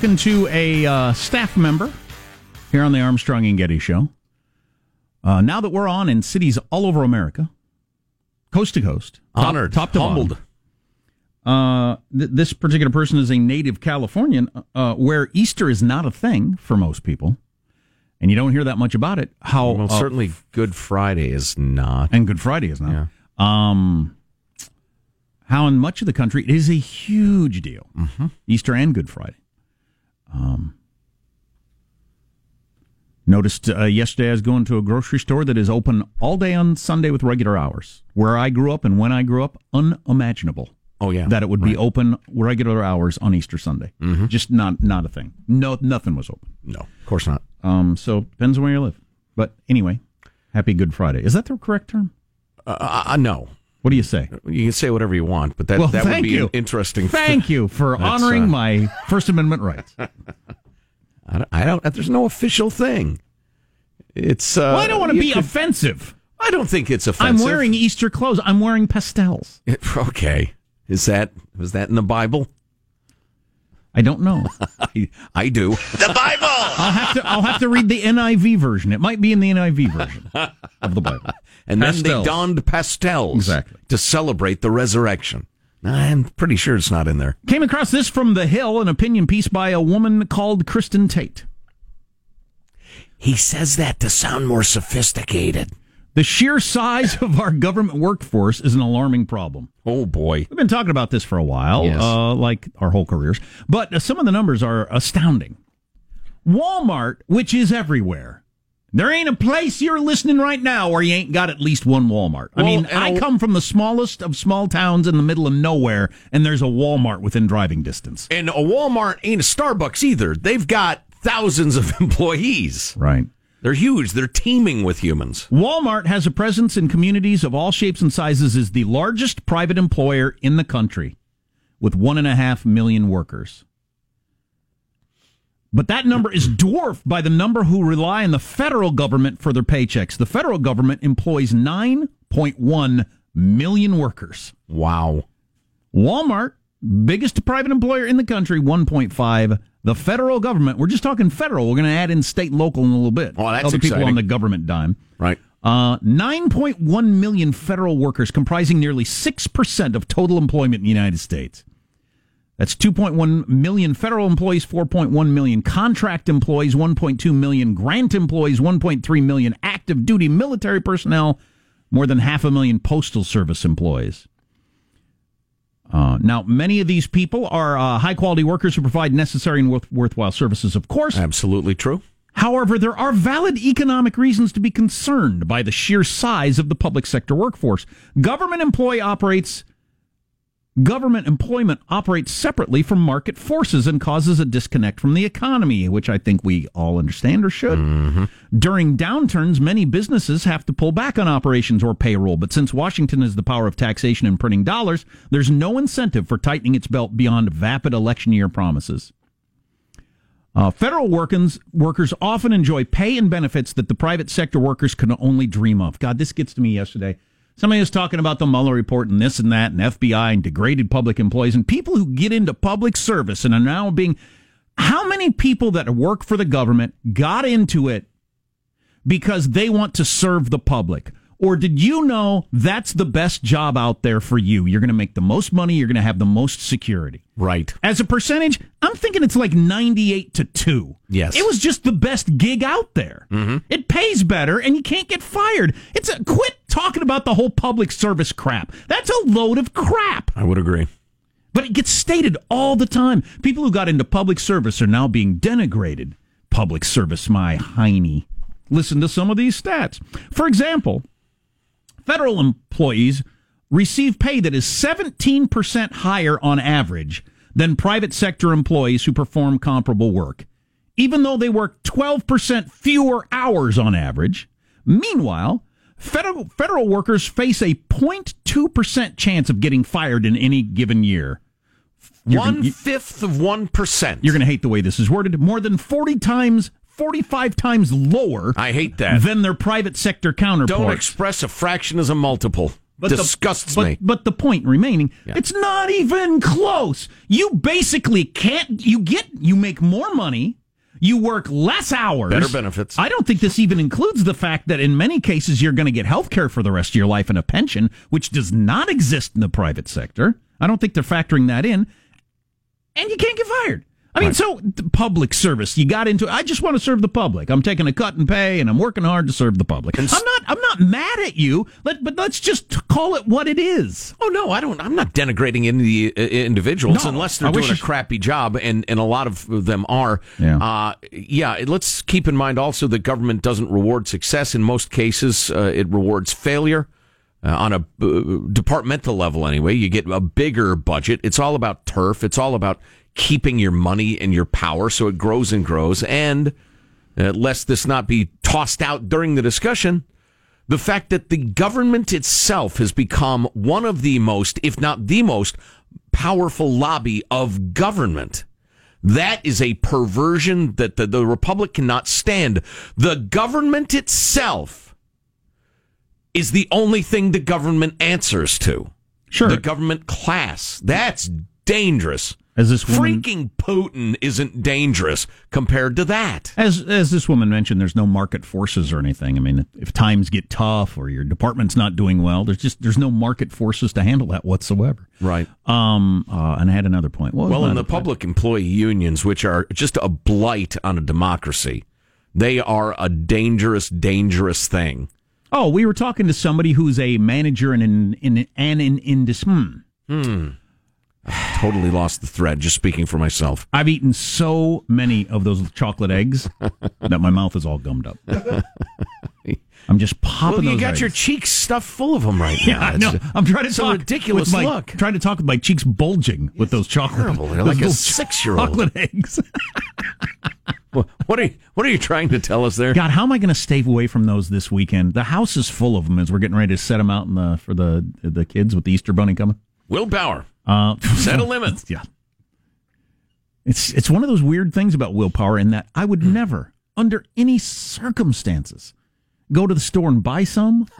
talking to a uh, staff member here on the Armstrong and Getty Show. Uh, now that we're on in cities all over America, coast to coast, Honored, top, to humbled. bottom, uh, th- this particular person is a native Californian, uh, where Easter is not a thing for most people, and you don't hear that much about it. How Well, uh, certainly Good Friday is not. and Good Friday is not. Um, how in much of the country it is a huge deal. Mm-hmm. Easter and Good Friday. Um, noticed uh, yesterday I was going to a grocery store that is open all day on Sunday with regular hours. Where I grew up and when I grew up, unimaginable Oh yeah, that it would be open regular hours on Easter Sunday. Mm-hmm. Just not not a thing. No, nothing was open. no, of course not. Um, so depends on where you live. But anyway, Happy Good Friday. Is that the correct term? Uh, uh, no, What do you say? you can say whatever you want, but that Well, that would be you. an interesting. Thank you for honoring uh, my First Amendment rights. I don't, I don't. There's no official thing. It's. Uh, Well, I don't want to be could- offensive. I don't think it's offensive. I'm wearing Easter clothes. I'm wearing pastels. Okay, is that was that in the Bible? I don't know. I, I do. The Bible. I'll have to. I'll have to read the NIV version. It might be in the NIV version of the Bible. And then they donned pastels Exactly. to celebrate the resurrection. I'm pretty sure it's not in there. Came across this from The Hill, an opinion piece by a woman called Kristen Tate. He says that to sound more sophisticated. The sheer size of our government workforce is an alarming problem. Oh boy. We've been talking about this for a while, Yes. uh, like our whole careers, but uh, some of the numbers are astounding. Walmart, which is everywhere. There ain't a place you're listening right now where you ain't got at least one Walmart. I mean, I come from the smallest of small towns in the middle of nowhere, and there's a Walmart within driving distance. And a Walmart ain't a Starbucks either. They've got thousands of employees. Right. They're huge. They're teeming with humans. Walmart has a presence in communities of all shapes and sizes, is the largest private employer in the country with one and a half million workers. But that number is dwarfed by the number who rely on the federal government for their paychecks. The federal government employs 9.1 million workers. Wow. Walmart, biggest private employer in the country, 1.5. The federal government, we're just talking federal. We're going to add in state and local in a little bit. Oh, that's Other people on the government dime. Right. Uh, 9.1 million federal workers, comprising nearly 6% of total employment in the United States. That's 2.1 million federal employees, 4.1 million contract employees, 1.2 million grant employees, 1.3 million active duty military personnel, more than half a million postal service employees. Uh, now, many of these people are uh, high quality workers who provide necessary and worth- worthwhile services, of course. Absolutely true. However, there are valid economic reasons to be concerned by the sheer size of the public sector workforce. Government employee operates government employment operates separately from market forces and causes a disconnect from the economy, which I think we all understand or should. During downturns, many businesses have to pull back on operations or payroll, but since Washington has the power of taxation and printing dollars, there's no incentive for tightening its belt beyond vapid election year promises. Uh, federal workers often enjoy pay and benefits that the private sector workers can only dream of. God, this gets to me yesterday. Somebody was talking about the Mueller report and this and that and FBI and degraded public employees and people who get into public service and are now being. How many people that work for the government got into it because they want to serve the public? Or did you know that's the best job out there for you? You're going to make the most money, you're going to have the most security. Right. As a percentage, I'm thinking it's like 98 to 2. Yes. It was just the best gig out there. Mm-hmm. It pays better and you can't get fired. It's a quit talking about the whole public service crap. That's a load of crap. I would agree. But it gets stated all the time. People who got into public service are now being denigrated. Public service, my hiney. Listen to some of these stats. For example, federal employees receive pay that is 17% higher on average than private sector employees who perform comparable work, even though they work 12% fewer hours on average. Meanwhile, federal, federal workers face a 0.2% chance of getting fired in any given year. You're gonna- you- fifth of one percent. You're going to hate the way this is worded. More than 40 times, 45 times lower I hate that. than their private sector counterparts. Don't express a fraction as a multiple. But disgusts the, but, me. But the point remaining, it's not even close. You basically can't. You get you make more money. You work less hours. Better benefits. I don't think this even includes the fact that in many cases you're going to get health care for the rest of your life and a pension, which does not exist in the private sector. I don't think they're factoring that in. And you can't get fired. I mean, Right. so public service, you got into. I just want to serve the public. I'm taking a cut in pay, and I'm working hard to serve the public. I'm not. I'm not mad at you. Let, but let's just call it what it is. Oh no, I don't. I'm not denigrating any uh, individuals No, unless they're I doing a crappy job, and and a lot of them are. Yeah. Uh, yeah. Let's keep in mind also that government doesn't reward success in most cases. Uh, it rewards failure. Uh, on a uh, departmental level, anyway, you get a bigger budget. It's all about turf. It's all about keeping your money and your power, so it grows and grows. And uh, lest this not be tossed out during the discussion, the fact that the government itself has become one of the most, if not the most, powerful lobby of government. That is a perversion that the, the Republic cannot stand. The government itself is the only thing the government answers to. Sure. The government class. That's dangerous. As this woman, Freaking Putin isn't dangerous compared to that. as as this woman mentioned, there's no market forces or anything. I mean, if times get tough or your department's not doing well, there's just there's no market forces to handle that whatsoever. Right. Um, uh, and I had another point. Well, in the point? public employee unions, which are just a blight on a democracy, they are a dangerous, dangerous thing. Oh, we were talking to somebody who's a manager in an in an in indus. Hmm. Totally lost the thread. Just speaking for myself. I've eaten so many of those chocolate eggs that my mouth is all gummed up. I'm just popping Well, you got eggs. your cheeks stuffed full of them right now. Yeah, I know. I'm trying to it's talk ridiculous with my, look. Trying to talk with my cheeks bulging with those chocolate. terrible. They're like a six-year-old. chocolate eggs. What are you, What are you trying to tell us there? God, how am I going to stay away from those this weekend? The house is full of them as we're getting ready to set them out in the for the the kids with the Easter bunny coming. Willpower. Uh, Set a limit. Yeah. It's it's one of those weird things about willpower in that I would never, under any circumstances, go to the store and buy some.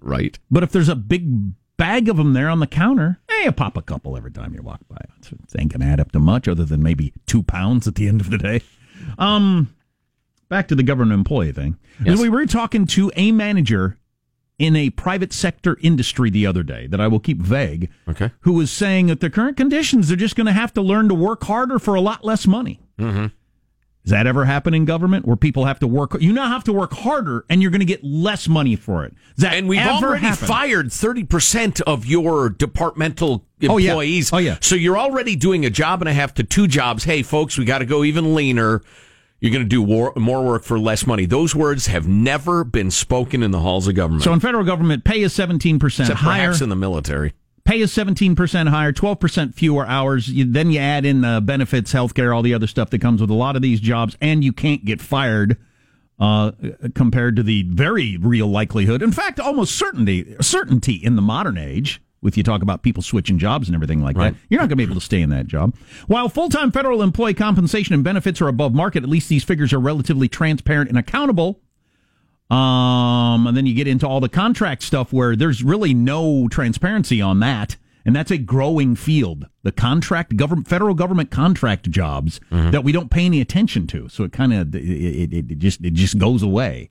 Right. But if there's a big bag of them there on the counter, hey, you pop a couple every time you walk by. It ain't gonna add up to much other than maybe two pounds at the end of the day. Um, back to the government employee thing. Yes. We were talking to a manager in a private sector industry the other day that I will keep vague. Okay. Who was saying that the current conditions they're just going to have to learn to work harder for a lot less money. Mm-hmm. Does that ever happen in government where people have to work? You now have to work harder, and you're going to get less money for it. Does that And we've already happen? fired 30% of your departmental employees. Oh, yeah. Oh, yeah. So you're already doing a job and a half to two jobs. Hey, folks, we got to go even leaner. You're going to do war- more work for less money. Those words have never been spoken in the halls of government. So in federal government, pay is 17% except higher. perhaps in the military. pay is 17% higher, 12% fewer hours. You, then you add in uh, benefits, healthcare, all the other stuff that comes with a lot of these jobs, and you can't get fired uh, compared to the very real likelihood. In fact, almost certainty, certainty in the modern age. With you talk about people switching jobs and everything like Right. that, you're not going to be able to stay in that job. While full time federal employee compensation and benefits are above market, at least these figures are relatively transparent and accountable. Um, and then you get into all the contract stuff where there's really no transparency on that. And that's a growing field. The contract government, federal government contract jobs that we don't pay any attention to. So it kind of, it, it, it just, it just goes away.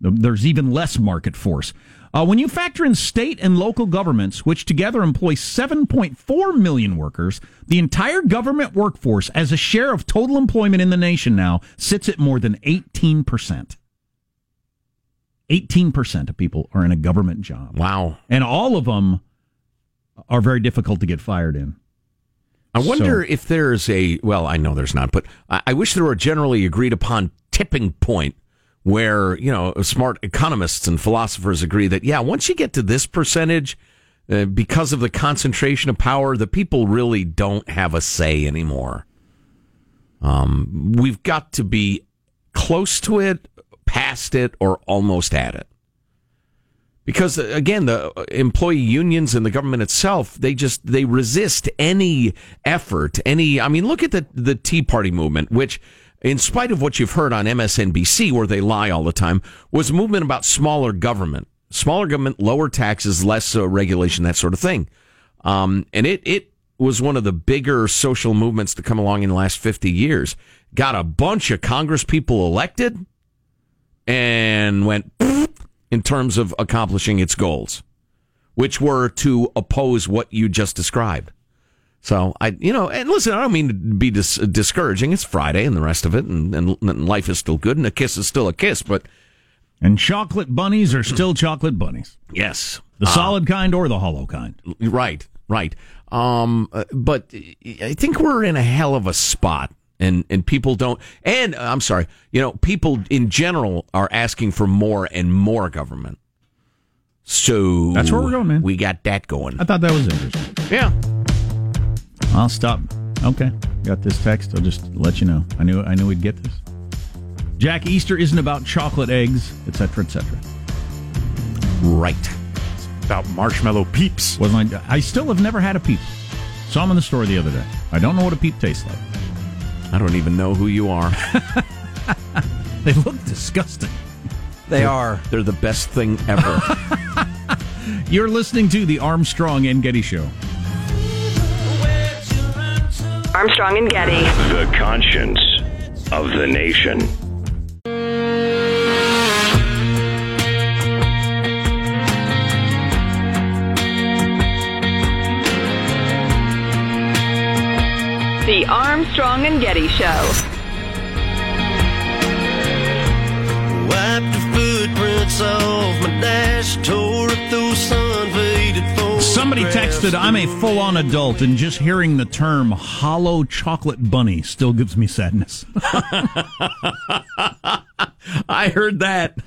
There's even less market force. Uh, when you factor in state and local governments, which together employ 7.4 million workers, the entire government workforce as a share of total employment in the nation now sits at more than 18%. 18% of people are in a government job. Wow. And all of them are very difficult to get fired in. I wonder So- if there's a, well, I know there's not, but I, I wish there were a generally agreed upon tipping point where, you know, smart economists and philosophers agree that, yeah, once you get to this percentage, uh, because of the concentration of power, the people really don't have a say anymore. Um, we've got to be close to it, past it, or almost at it. Because uh, again, the uh, employee unions and the government itself, they just they resist any effort, any. I mean, look at the the Tea Party movement, which, in spite of what you've heard on MSNBC, where they lie all the time, was a movement about smaller government. smaller government, lower taxes, less uh, regulation, that sort of thing. Um, and it it was one of the bigger social movements to come along in the last fifty years. Got a bunch of Congress people elected, and went in terms of accomplishing its goals, which were to oppose what you just described. So I, you know, and listen, I don't mean to be dis- discouraging. It's Friday and the rest of it, and, and, and life is still good, and a kiss is still a kiss. But and chocolate bunnies are still chocolate bunnies. yes, The solid kind or the hollow kind. right, right. Um, uh, but I think we're in a hell of a spot, and and people don't. And uh, I'm sorry, you know, people in general are asking for more and more government. So That's where we're going, man. We got that going. I thought that was interesting. Yeah. I'll stop. Okay, got this text. I'll just let you know. I knew I knew we'd get this. Jack, Easter isn't about chocolate eggs, etc., etc. Right. About marshmallow peeps. Wasn't I? I still have never had a peep. Saw them in the store the other day. I don't know what a peep tastes like. I don't even know who you are. They look disgusting. They are. They're the best thing ever. You're listening to the Armstrong and Getty Show. Armstrong and Getty. The conscience of the nation. The Armstrong and Getty Show. Wiped the footprints off my dash, Somebody texted, I'm a full on adult, and just hearing the term hollow chocolate bunny still gives me sadness. I heard that.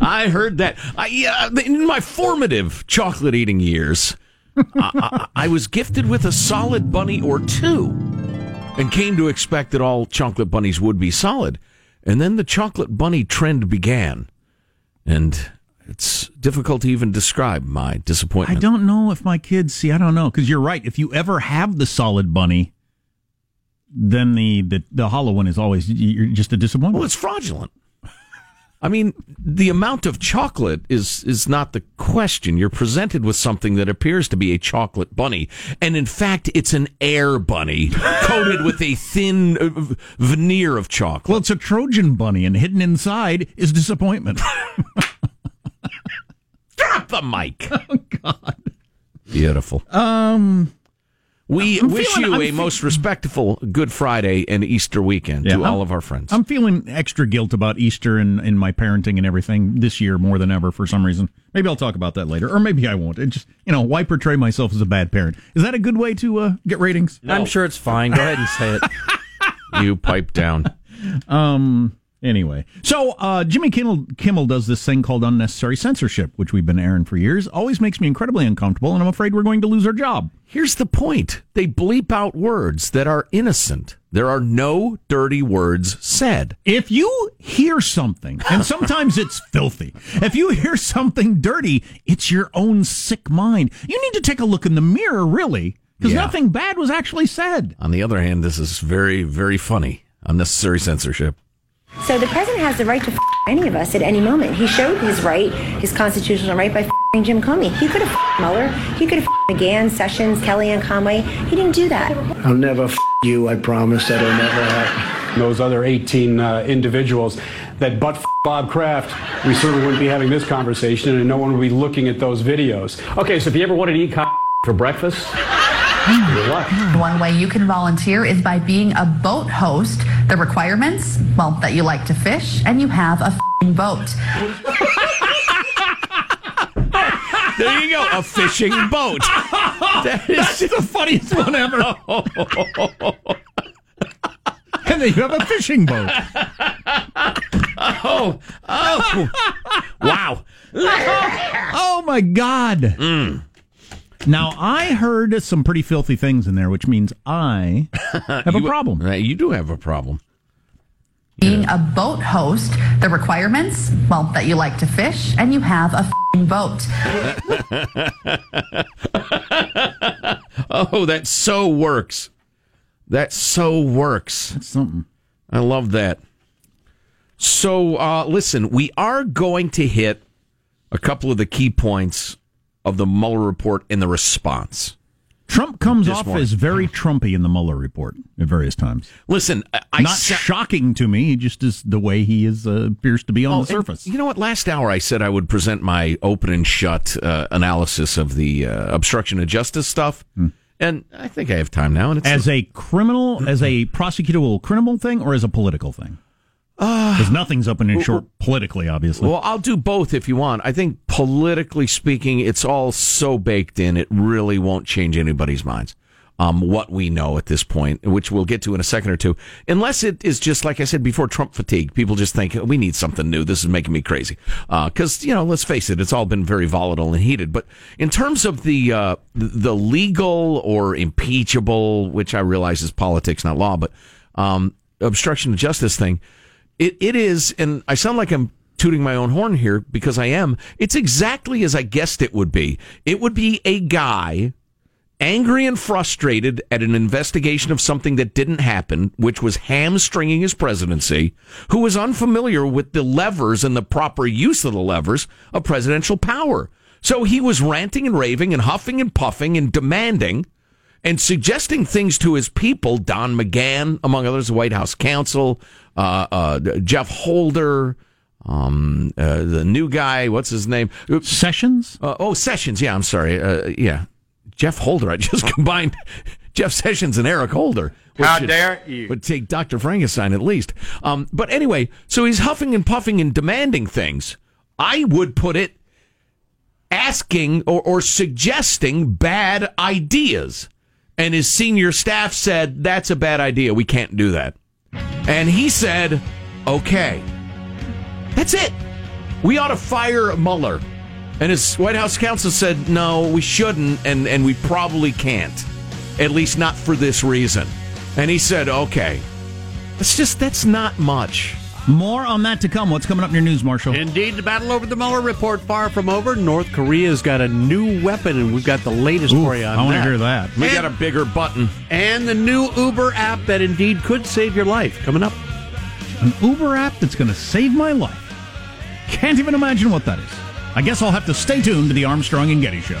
I heard that. I, yeah, in my formative chocolate eating years, I, I, I was gifted with a solid bunny or two and came to expect that all chocolate bunnies would be solid. And then the chocolate bunny trend began. And it's difficult to even describe my disappointment. I don't know if my kids see, I don't know, because you're right. If you ever have the solid bunny, then the, the, the hollow one is always you're just a disappointment. Well, it's fraudulent. I mean, the amount of chocolate is is not the question. You're presented with something that appears to be a chocolate bunny, and in fact, it's an air bunny coated with a thin uh, veneer of chocolate. Well, it's a Trojan bunny, and hidden inside is disappointment. Drop the mic. Oh God, beautiful. um, We I'm wish feeling- you I'm a fe- most respectful Good Friday and Easter weekend Yeah, to I'm- all of our friends. I'm feeling extra guilt about Easter and, and my parenting and everything this year more than ever for some reason. Maybe I'll talk about that later, or maybe I won't. It just you know, why portray myself as a bad parent? Is that a good way to uh, get ratings? I'm sure it's fine. Go ahead and say it. you pipe down. Um. Anyway, so uh, Jimmy Kimmel, Kimmel does this thing called unnecessary censorship, which we've been airing for years. Always makes me incredibly uncomfortable, and I'm afraid we're going to lose our job. Here's the point. They bleep out words that are innocent. There are no dirty words said. If you hear something, and sometimes it's filthy, if you hear something dirty, it's your own sick mind. You need to take a look in the mirror, really, because Yeah. nothing bad was actually said. On the other hand, this is very, very funny. Unnecessary censorship. So the president has the right to f- any of us at any moment. He showed his right, his constitutional right, by f***ing Jim Comey. He could have f***ed Mueller. He could have f***ed McGahn, Sessions, Kellyanne Conway. He didn't do that. I'll never f- you, I promise. That'll never happen. those other 18 uh, individuals that but f- Bob Kraft, we certainly wouldn't be having this conversation and no one would be looking at those videos. Okay, so if you ever wanted to eat co- for breakfast, good luck. One way you can volunteer is by being a boat host. The requirements, well, that you like to fish and you have a fing boat. There you go. A fishing boat. That is the funniest one ever. and then you have a fishing boat. oh, oh, wow. Oh my God. Mm. Now, I heard some pretty filthy things in there, which means I have a problem. Right, You do have a problem. Being a boat host, the requirements, well, that you like to fish and you have a fing boat. Oh, that so works. That so works. That's something. I love that. So, uh, listen, we are going to hit a couple of the key points of the Mueller report in the response. Trump comes off morning. as very Trumpy in the Mueller report at various times. Listen, I, Not sa- shocking to me, just as the way he is uh, appears to be on Oh, the surface. You know what? Last hour I said I would present my open and shut uh, analysis of the uh, obstruction of justice stuff, and I think I have time now. And it's as a criminal, as a prosecutable criminal thing, or as a political thing? Because nothing's up and in short politically, obviously. Well, I'll do both if you want. I think politically speaking, it's all so baked in, it really won't change anybody's minds. Um, what we know at this point, which we'll get to in a second or two, unless it is just like I said before, Trump fatigue. People just think we need something new. This is making me crazy. Because you know, let's face it, it's all been very volatile and heated. But in terms of the uh, the legal or impeachable, which I realize is politics, not law, but um, obstruction of justice thing, it, it is, and I sound like I'm tooting my own horn here because I am. It's exactly as I guessed it would be. It would be a guy angry and frustrated at an investigation of something that didn't happen, which was hamstringing his presidency, who was unfamiliar with the levers and the proper use of the levers of presidential power. So he was ranting and raving and huffing and puffing and demanding and suggesting things to his people, Don McGahn, among others, the White House counsel, uh, uh, Jeff Holder, um, uh, the new guy, what's his name? Sessions? Uh, oh, Sessions. Yeah, I'm sorry. Uh, yeah. Jeff Holder. I just combined Jeff Sessions and Eric Holder. which How should- dare you. Would take Dr. Frankenstein at least. Um, but anyway, so he's huffing and puffing and demanding things. I would put it asking or, or suggesting bad ideas. And his senior staff said, that's a bad idea. We can't do that. And he said, okay. That's it. We ought to fire Mueller. And his White House counsel said, no, we shouldn't, and, and we probably can't. At least not for this reason. And he said, okay. It's just, that's not much. More on that to come. What's coming up in your news, Marshall? Indeed, the battle over the Mueller report far from over. North Korea's got a new weapon, and we've got the latest Ooh, for you on I want to hear that. We got a bigger button. And the new Uber app that indeed could save your life coming up. An Uber app that's going to save my life. Can't even imagine what that is. I guess I'll have to stay tuned to the Armstrong and Getty Show.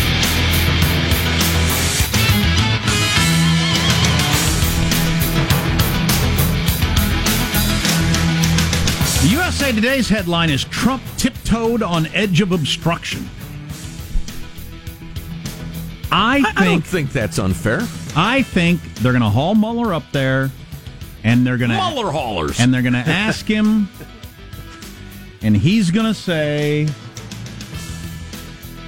USA Today's headline is Trump tiptoed on edge of obstruction. I think I don't think that's unfair. I think they're going to haul Mueller up there, and they're going to Mueller haulers. and they're going to ask him, and he's going to say,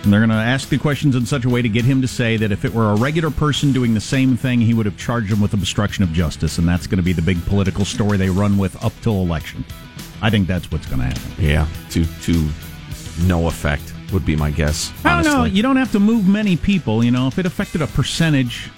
and they're going to ask the questions in such a way to get him to say that if it were a regular person doing the same thing, he would have charged him with obstruction of justice, and that's going to be the big political story they run with up till election. I think that's what's going to happen. Yeah, to to no effect would be my guess. I don't know. You don't have to move many people. You know, if it affected a percentage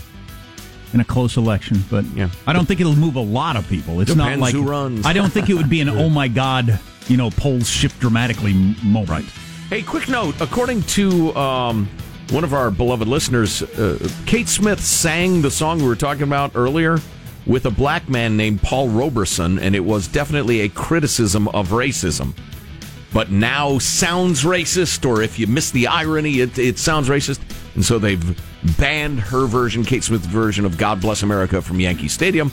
in a close election, but Yeah. I don't think it'll move a lot of people. It's not like who runs. I don't think it would be an oh my god, you know, polls shift dramatically moment. Hey, quick note. According to um, one of our beloved listeners, uh, Kate Smith sang the song we were talking about earlier with a black man named Paul Robeson, and it was definitely a criticism of racism. But now sounds racist, or if you miss the irony, it, it sounds racist. And so they've banned her version, Kate Smith's version of God Bless America from Yankee Stadium.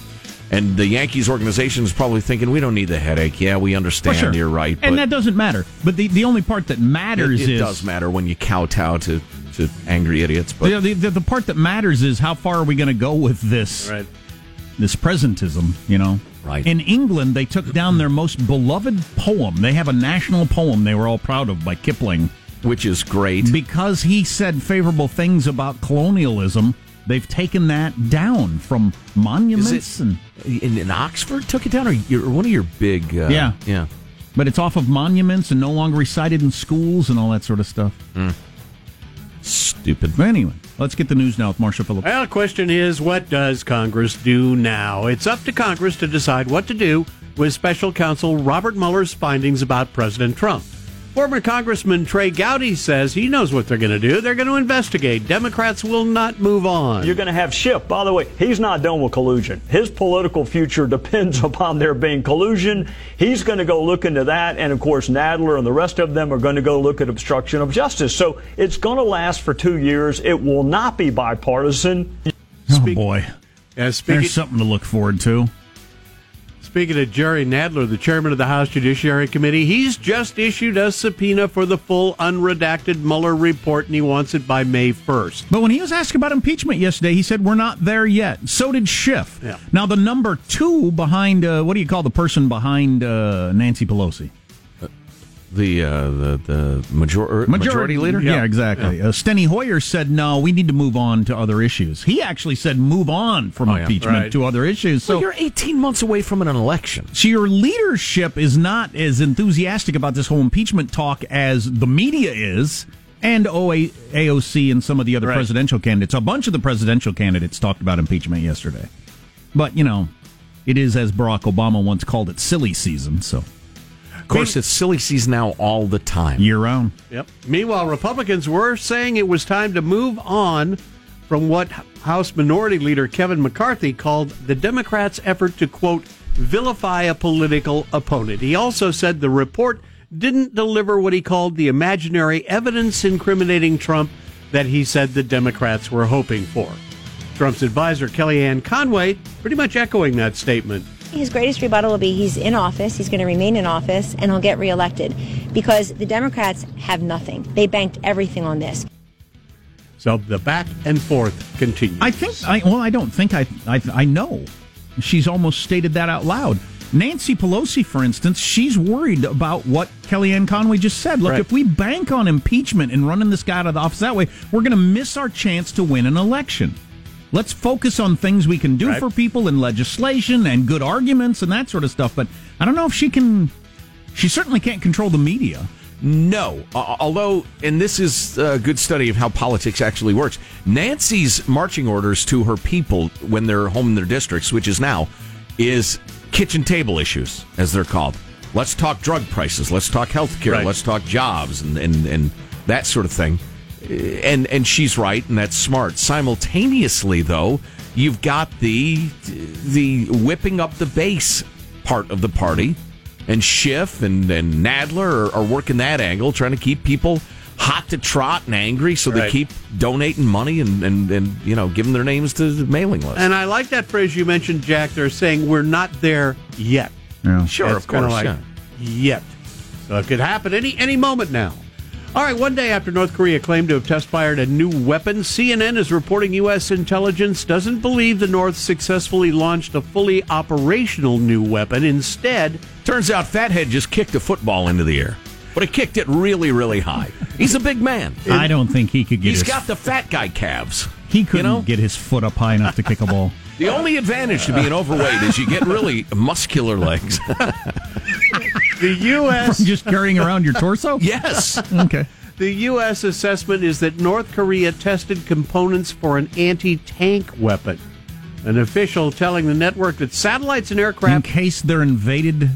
And the Yankees organization is probably thinking, we don't need the headache. Yeah, we understand. Sure. You're right. and that doesn't matter. But the, the only part that matters is it, it is does matter when you kowtow to, to angry idiots. But the, the, the, the part that matters is how far are we going to go with this Right. This presentism, you know. Right. In England, they took down their most beloved poem. They have a national poem they were all proud of by Kipling. which is great. Because he said favorable things about colonialism, they've taken that down from monuments Is and in, in Oxford took it down, or, your, or one of your big? Uh, Yeah. yeah. but it's off of monuments and no longer recited in schools and all that sort of stuff. Stupid. But anyway, let's get the news now with Marshall Phillips. Well, the question is, what does Congress do now? It's up to Congress to decide what to do with special counsel Robert Mueller's findings about President Trump. Former Congressman Trey Gowdy says he knows what they're going to do. They're going to investigate. Democrats will not move on. You're going to have Schiff. By the way, he's not done with collusion. His political future depends upon there being collusion. He's going to go look into that. And of course, Nadler and the rest of them are going to go look at obstruction of justice. So it's going to last for two years. It will not be bipartisan. oh boy, Yeah, speaking, there's something to look forward to. Speaking of Jerry Nadler, the chairman of the House Judiciary Committee, he's just issued a subpoena for the full unredacted Mueller report, and he wants it by May 1st. But when he was asked about impeachment yesterday, he said we're not there yet. So did Schiff. Yeah. Now the number two behind uh, what do you call the person behind uh, Nancy Pelosi? The uh, the the major- majority leader. Yeah, exactly. Uh, Steny Hoyer said no. We need to move on to other issues. He actually said move on from Oh, yeah. impeachment Right. to other issues. So So you're 18 months away from an election. So your leadership is not as enthusiastic about this whole impeachment talk as the media is, and OA, AOC and some of the other Right. presidential candidates. A bunch of the presidential candidates talked about impeachment yesterday. But, you know, it is, as Barack Obama once called it, silly season, so Of course, it's silly season now all the time. year round. Yep. Meanwhile, Republicans were saying it was time to move on from what House Minority Leader Kevin McCarthy called the Democrats' effort to, quote, vilify a political opponent. He also said the report didn't deliver what he called the imaginary evidence incriminating Trump that he said the Democrats were hoping for. Trump's advisor, Kellyanne Conway, pretty much echoing that statement. His greatest rebuttal will be he's in office, he's going to remain in office, and he'll get reelected because the Democrats have nothing. They banked everything on this. So the back and forth continues. I think, I, well, I don't think I, I, I know. She's almost stated that out loud. Nancy Pelosi, for instance, she's worried about what Kellyanne Conway just said. Look, Right. if we bank on impeachment and running this guy out of the office that way, we're going to miss our chance to win an election. Let's focus on things we can do Right. for people in legislation and good arguments and that sort of stuff. But I don't know if she can. She certainly can't control the media. No, uh, although, and this is a good study of how politics actually works. Nancy's marching orders to her people when they're home in their districts, which is now, is kitchen table issues, as they're called. Let's talk drug prices. Let's talk health care. Right. Let's talk jobs and, and, and that sort of thing. Uh, and and she's right, and that's smart. Simultaneously, though, you've got the the whipping up the base part of the party, and Schiff and, and Nadler are, are working that angle, trying to keep people hot to trot and angry, so they keep donating money and, and, and you know giving their names to the mailing list. And I like that phrase you mentioned, Jack. They're saying we're not there yet. Yeah. sure, It's of course, kinda like, yeah. Yet. So it could happen any any moment now. All right, one day after North Korea claimed to have test fired a new weapon, CNN is reporting U.S. intelligence doesn't believe the North successfully launched a fully operational new weapon. Instead, Turns out Fathead just kicked a football into the air, but he kicked it really, really high. He's a big man. I don't think he could get. He's his, got the fat guy calves. He couldn't you know? get his foot up high enough to kick a ball. The only advantage to being overweight is you get really muscular legs. the U.S. From just carrying around your torso. yes. Okay. The U.S. assessment is that North Korea tested components for an anti tank weapon. An official telling the network that satellites and aircraft. In case they're invaded,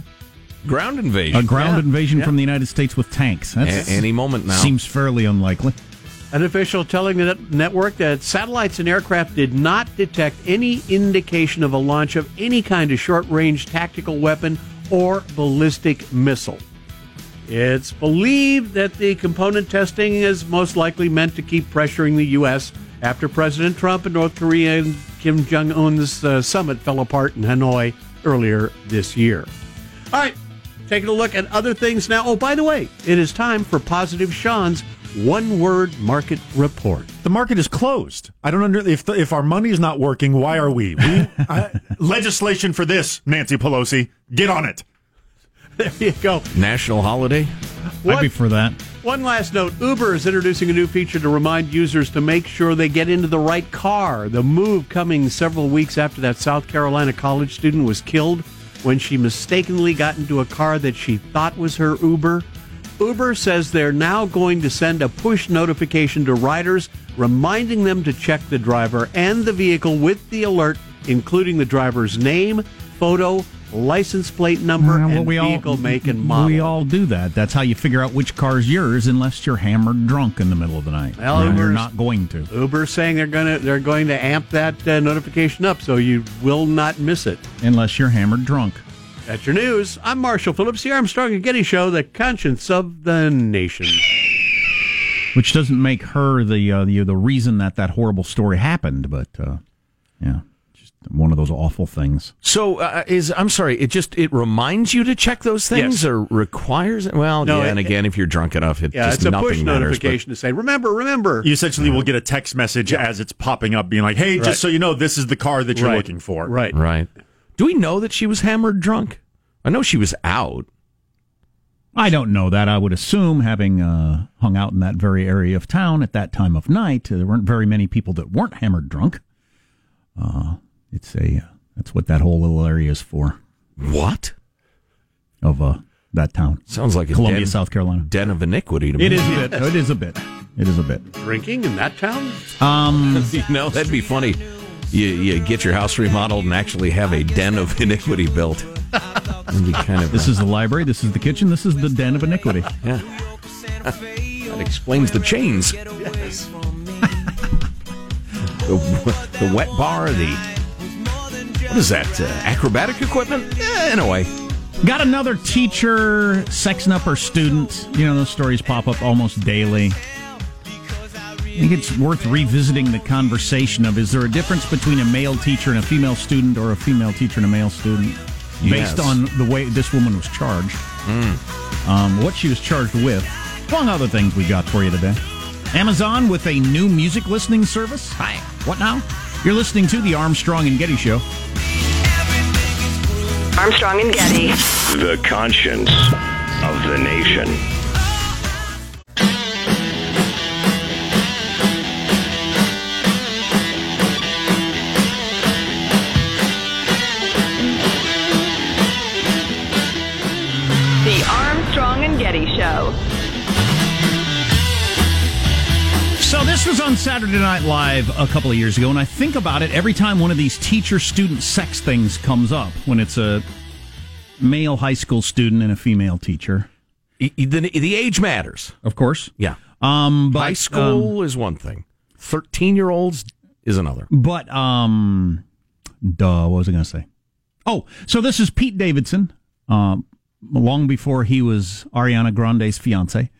Ground invasion. a ground Yeah. invasion Yeah. from the United States with tanks. That's, A- any moment now. Seems fairly unlikely. An official telling the net- network that satellites and aircraft did not detect any indication of a launch of any kind of short range tactical weapon or ballistic missile. It's believed that the component testing is most likely meant to keep pressuring the U.S. after President Trump and North Korea and Kim Jong un's uh, summit fell apart in Hanoi earlier this year. All right, taking a look at other things now. Oh, by the way, it is time for Positive Sean's one word market report. The market is closed. I don't under if the, if our money is not working, why are we? we I, legislation for this, Nancy Pelosi, get on it. There you go. National holiday. I'd be for that. One last note Uber is introducing a new feature to remind users to make sure they get into the right car. The move coming several weeks after that South Carolina college student was killed when she mistakenly got into a car that she thought was her Uber. Uber says they're now going to send a push notification to riders reminding them to check the driver and the vehicle with the alert, including the driver's name, photo, license plate number, Well, and we all- vehicle make and model. We all do that. That's how you figure out which car's yours, unless you're hammered drunk in the middle of the night. Well, And you're not going to. Uber's saying they're going to they're going to amp that uh, notification up so you will not miss it. Unless you're hammered drunk. That's your news. I'm Marshall Phillips, the Armstrong and Getty Show, the conscience of the nation. Which doesn't make her the uh, the the reason that that horrible story happened, but uh, yeah, just one of those awful things. So uh, is I'm sorry. It just it reminds you to check those things Yes. or requires it. Well, No, yeah, it- and again, if you're drunk enough, it Yeah, just it's a push matters, but- notification to say, remember, remember. You essentially will get a text message as it's popping up, being like, "Hey, Right. just so you know, this is the car that you're Right. looking for." Right. Right. Do we know that she was hammered drunk? I know she was out. I don't know that. I would assume, having uh, hung out in that very area of town at that time of night, uh, there weren't very many people that weren't hammered drunk. Uh, it's a uh, that's what that whole little area is for. What? Of uh, that town Sounds like a Columbia, den, South Carolina. den of iniquity to me. It is a bit. It is a bit. It is a bit. Drinking in that town? Um, you know, that'd be funny. You, you get your house remodeled and actually have a den of iniquity built. Be kind of. this is the library. This is the kitchen. This is the den of iniquity. yeah. that explains the chains. the, the wet bar, the what is that? Uh, acrobatic equipment? Eh, in a way. Got another teacher sexing up her student. You know, those stories pop up almost daily. I think it's worth revisiting the conversation of is there a difference between a male teacher and a female student or a female teacher and a male student based on the way this woman was charged? Um, what she was charged with, among other things we got for you today. Amazon with a new music listening service. Hi. What now? You're listening to the Armstrong and Getty Show. Armstrong and Getty. The conscience of the nation. This was on Saturday Night Live a couple of years ago, and I think about it every time one of these teacher-student sex things comes up. When it's a male high school student and a female teacher, The, the age matters. of course. Yeah. Um, but High school is one thing. Thirteen year olds is another. um, but um, duh. What was I going to say? Oh, so this is Pete Davidson, um, long before he was Ariana Grande's fiance,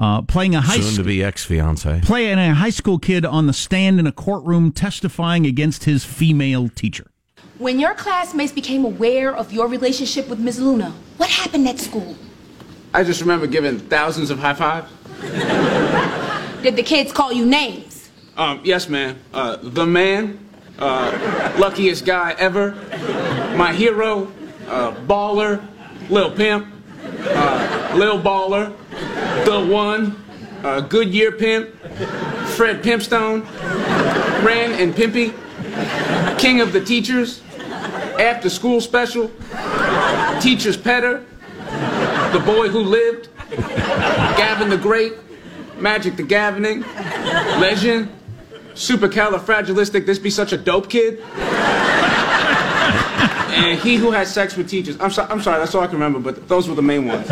uh, playing a high Soon to school. be ex fiance. Playing a high school kid on the stand in a courtroom testifying against his female teacher. When your classmates became aware of your relationship with Ms. Luna, what happened at school? I just remember giving thousands of high fives. Did the kids call you names? Um, yes, ma'am. Uh, the man, uh, luckiest guy ever, my hero, uh, baller, Lil Pimp, uh, Lil Baller, the one, uh, Goodyear Pimp, Fred Pimpstone, Ren and Pimpy, King of the Teachers, After School Special, Teacher's Petter, The Boy Who Lived, Gavin the Great, Magic the Gavining, Legend, Supercalifragilistic, this be such a dope kid. and he who has sex with teachers. I'm, so, I'm sorry, that's all I can remember, but those were the main ones.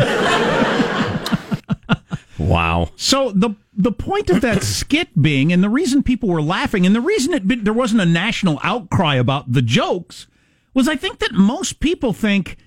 Wow. So the the point of that skit being, and the reason people were laughing, and the reason it there wasn't a national outcry about the jokes, was I think that most people think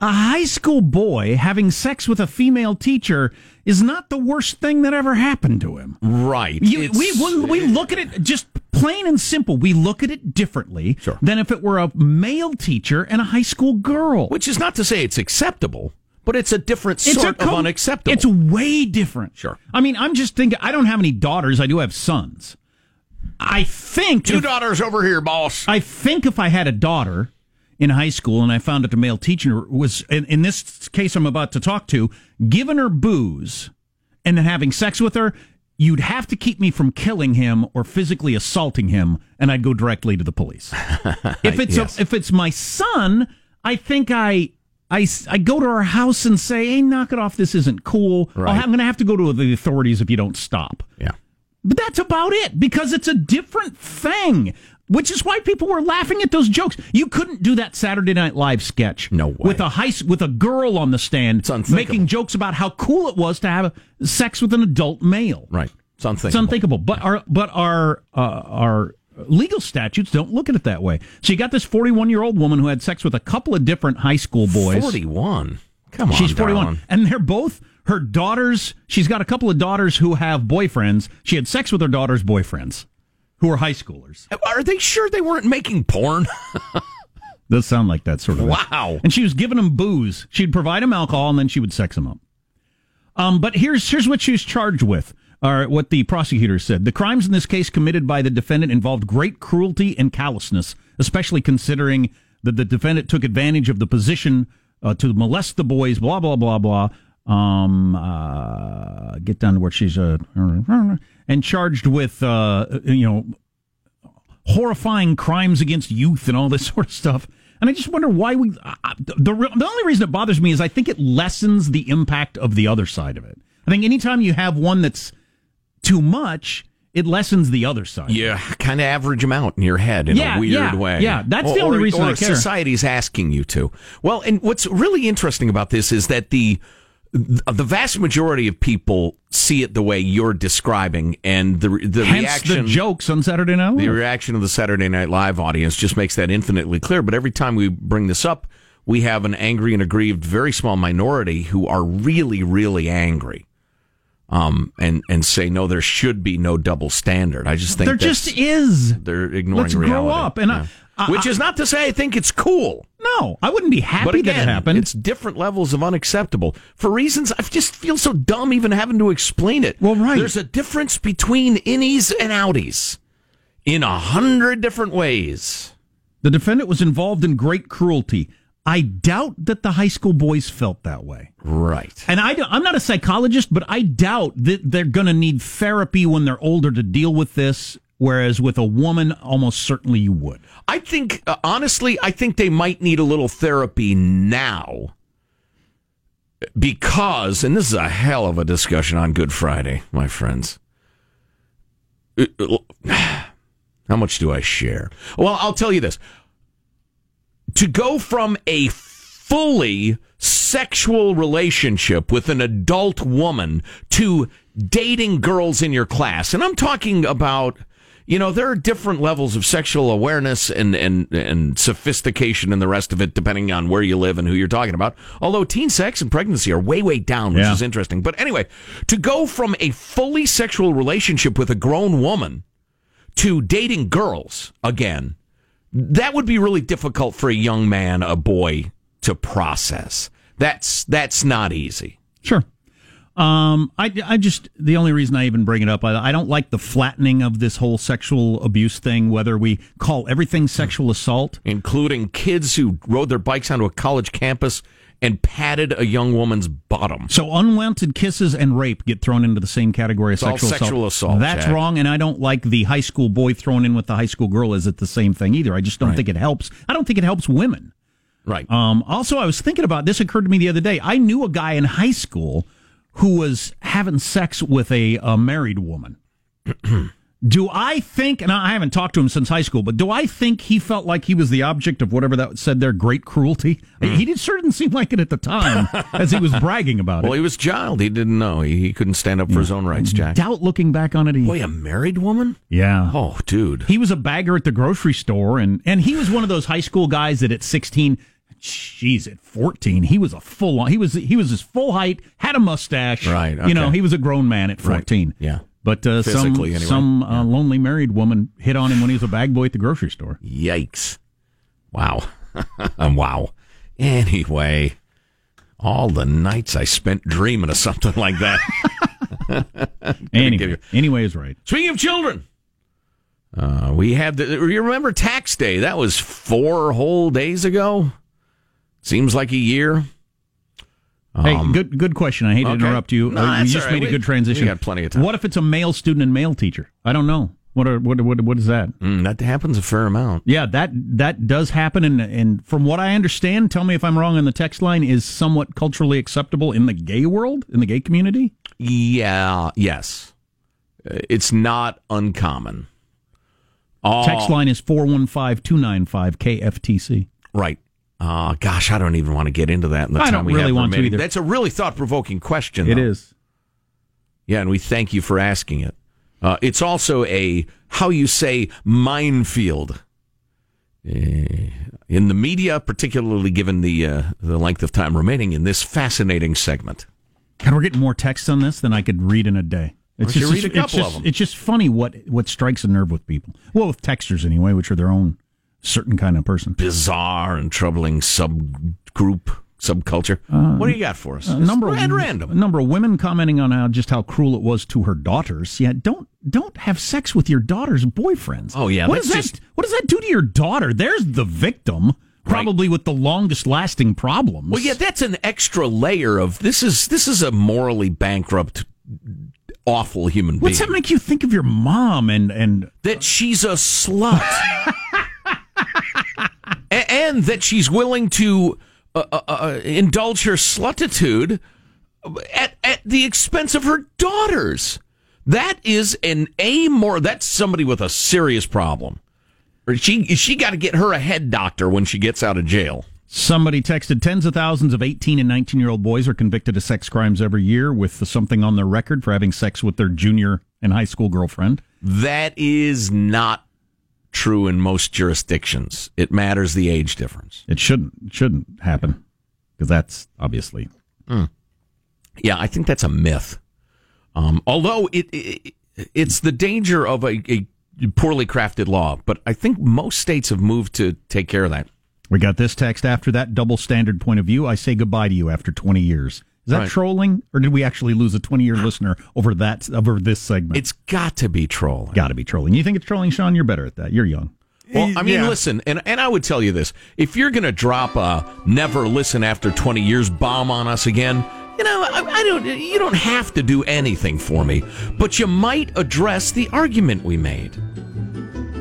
a high school boy having sex with a female teacher is not the worst thing that ever happened to him. Right. You, we, we we look at it just plain and simple. We look at it differently than if it were a male teacher and a high school girl. Which is not to say it's acceptable, but it's a different It's a sort of com- unacceptable. It's way different. Sure. I mean, I'm just thinking. I don't have any daughters. I do have sons. I think Two if- daughters over here, boss. I think if I had a daughter in high school and I found out the male teacher was, in, in this case I'm about to talk to, giving her booze and then having sex with her, you'd have to keep me from killing him or physically assaulting him, and I'd go directly to the police. if it's Yes. a, if it's my son, I think I I, I go to our house and say, hey, knock it off. This isn't cool. Right. I'm going to have to go to the authorities if you don't stop. Yeah. But that's about it because it's a different thing, which is why people were laughing at those jokes. You couldn't do that Saturday Night Live sketch. No way. With a high, with a girl on the stand making jokes about how cool it was to have sex with an adult male. Right. It's unthinkable. It's unthinkable. But our but our uh, our legal statutes don't look at it that way. So you got this 41 year old woman who had sex with a couple of different high school boys. 41. Come on, She's 41. darling. And they're both her daughters. She's got a couple of daughters who have boyfriends. She had sex with her daughter's boyfriends who are high schoolers. Are they sure they weren't making porn? Does sound like that sort of. Wow. And she was giving them booze. She'd provide them alcohol and then she would sex them up. Um, but here's here's what she was charged with, or what the prosecutor said. The crimes in this case committed by the defendant involved great cruelty and callousness, especially considering that the defendant took advantage of the position uh, to molest the boys. Blah blah blah blah. Um, uh, get down to where she's uh, and charged with uh, you know horrifying crimes against youth and all this sort of stuff. And I just wonder why we. Uh, the, the only reason it bothers me is I think it lessens the impact of the other side of it. I think anytime you have one that's too much, it lessens the other side. Yeah, kind of average them out in your head in Yeah, a weird yeah, way. yeah. That's the only or- reason or I care. Society's asking you to. Well, and what's really interesting about this is that the the vast majority of people see it the way you're describing, and the the Hence reaction the jokes on Saturday Night Live. the reaction of the Saturday Night Live audience just makes that infinitely clear. But every time we bring this up, we have an angry and aggrieved, very small minority who are really, really angry. Um, and and say no, there should be no double standard. I just think There just is. They're ignoring Let's grow up. And Yeah. I- which is not to say I think it's cool. No, I wouldn't be happy But again, that it happened. it's different levels of unacceptable for reasons I just feel so dumb even having to explain it. Well, right. There's a difference between innies and outies in a hundred different ways. The defendant was involved in great cruelty. I doubt that the high school boys felt that way. Right. And I, am not a psychologist, but I doubt that they're going to need therapy when they're older to deal with this. Whereas with a woman, almost certainly you would. I think, uh, honestly, I think they might need a little therapy now because, and this is a hell of a discussion on Good Friday, my friends. Uh, uh, How much do I share? Well, I'll tell you this. To go from a fully sexual relationship with an adult woman to dating girls in your class, and I'm talking about you know, there are different levels of sexual awareness and, and, and sophistication and the rest of it, depending on where you live and who you're talking about. Although teen sex and pregnancy are way, way down, which Yeah. is interesting. But anyway, to go from a fully sexual relationship with a grown woman to dating girls again, that would be really difficult for a young man, a boy, to process. That's that's not easy. Sure. Um, I, I just the only reason I even bring it up, I, I don't like the flattening of this whole sexual abuse thing. Whether we call everything sexual assault, including kids who rode their bikes onto a college campus and patted a young woman's bottom. So unwanted kisses and rape get thrown into the same category as sexual, sexual assault, That's Jack. wrong, and I don't like the high school boy thrown in with the high school girl. Is it the same thing either? I just don't Right. think it helps. I don't think it helps women. Right. Um, also, I was thinking about this. Occurred to me the other day. I knew a guy in high school who was having sex with a, a married woman. do I think, and I haven't talked to him since high school, but do I think he felt like he was the object of whatever that said there, great cruelty? He mm. did sure didn't seem like it at the time as he was bragging about Well, it. Well, he was a child. He didn't know. He, he couldn't stand up for his own rights, Jack. Doubt looking back on it. He, Boy, a married woman? yeah. Oh, dude. He was a bagger at the grocery store, and, and he was one of those high school guys that at 16, jeez, at 14, he was a full on, he was, he was his full height, had a mustache. Right, You know, he was a grown man at 14. Yeah. But uh, some, anyway. some uh, lonely married woman hit on him when he was a bag boy at the grocery store. Yikes. Wow. wow. Anyway, all the nights I spent dreaming of something like that. Anyway, you- anyway is right. Speaking of children, uh, we had the, you remember tax day? That was four whole days ago. Seems like a year. Hey, Um, good good question. I hate to interrupt you. No, Uh, you just right. made a good transition. we got plenty of time. What if it's a male student and male teacher? I don't know. What are what what what is that? Mm, that happens a fair amount. Yeah, that that does happen, and and from what I understand, tell me if I'm wrong on the text line, is somewhat culturally acceptable in the gay world, in the gay community. Yeah, yes. Uh, It's not uncommon. Oh, Text line is 415-295 Right. Uh, gosh, I don't even want to get into that. In the I time don't we really have want to either. That's a really thought provoking question. It though. is. Yeah, and we thank you for asking it. Uh, it's also a how you say minefield Eh, in the media, particularly given the uh, the length of time remaining in this fascinating segment. God, we're getting more texts on this than I could read in a day. Don't read a it's couple just, of them? It's just funny what what strikes a nerve with people. Well, with texters anyway, which are their own certain kind of person. Bizarre and troubling subgroup, subculture. Uh, what do you got for us? A number of random. a number of women commenting on how just how cruel it was to her daughters. Yeah, don't don't have sex with your daughter's boyfriends. Oh, yeah, what does that just- what does that do to your daughter? There's the victim, probably with the longest lasting problems. Well, yeah, that's an extra layer of this is this is a morally bankrupt, awful human being. What's that make you think of your mom and and that she's a slut, and that she's willing to uh, uh, uh, indulge her slutitude at at the expense of her daughters. That is an amoral. That's somebody with a serious problem. Or she she got to get her a head doctor when she gets out of jail. Somebody texted tens of thousands of 18 and 19 year old boys are convicted of sex crimes every year with something on their record for having sex with their junior and high school girlfriend. That is not true in most jurisdictions. It matters the age difference. It shouldn't it shouldn't happen because that's obviously Yeah, I think that's a myth. Um, although it, it it's the danger of a, a poorly crafted law, but I think most states have moved to take care of that. We got this text after that double standard point of view. I say goodbye to you after 20 years. Is that Right. trolling or did we actually lose a 20 year listener over that over this segment? It's got to be trolling. Got to be trolling. You think it's trolling, Sean? You're better at that. You're young. Well, I mean, Yeah. listen, and, and I would tell you this: if you're going to drop a "never listen after 20 years" bomb on us again, you know, I, I don't. You don't have to do anything for me, but you might address the argument we made.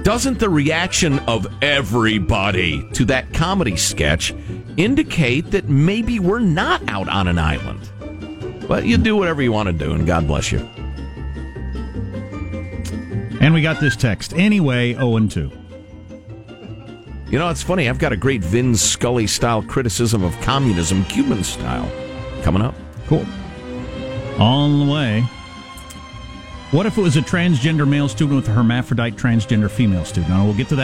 Doesn't the reaction of everybody to that comedy sketch indicate that maybe we're not out on an island? But you do whatever you want to do, and God bless you. And we got this text. Anyway, 0 and 2. You know, it's funny. I've got a great Vin Scully style criticism of communism, Cuban style, coming up. Cool. On the way. What if it was a transgender male student with a hermaphrodite transgender female student? Now, we'll get to that.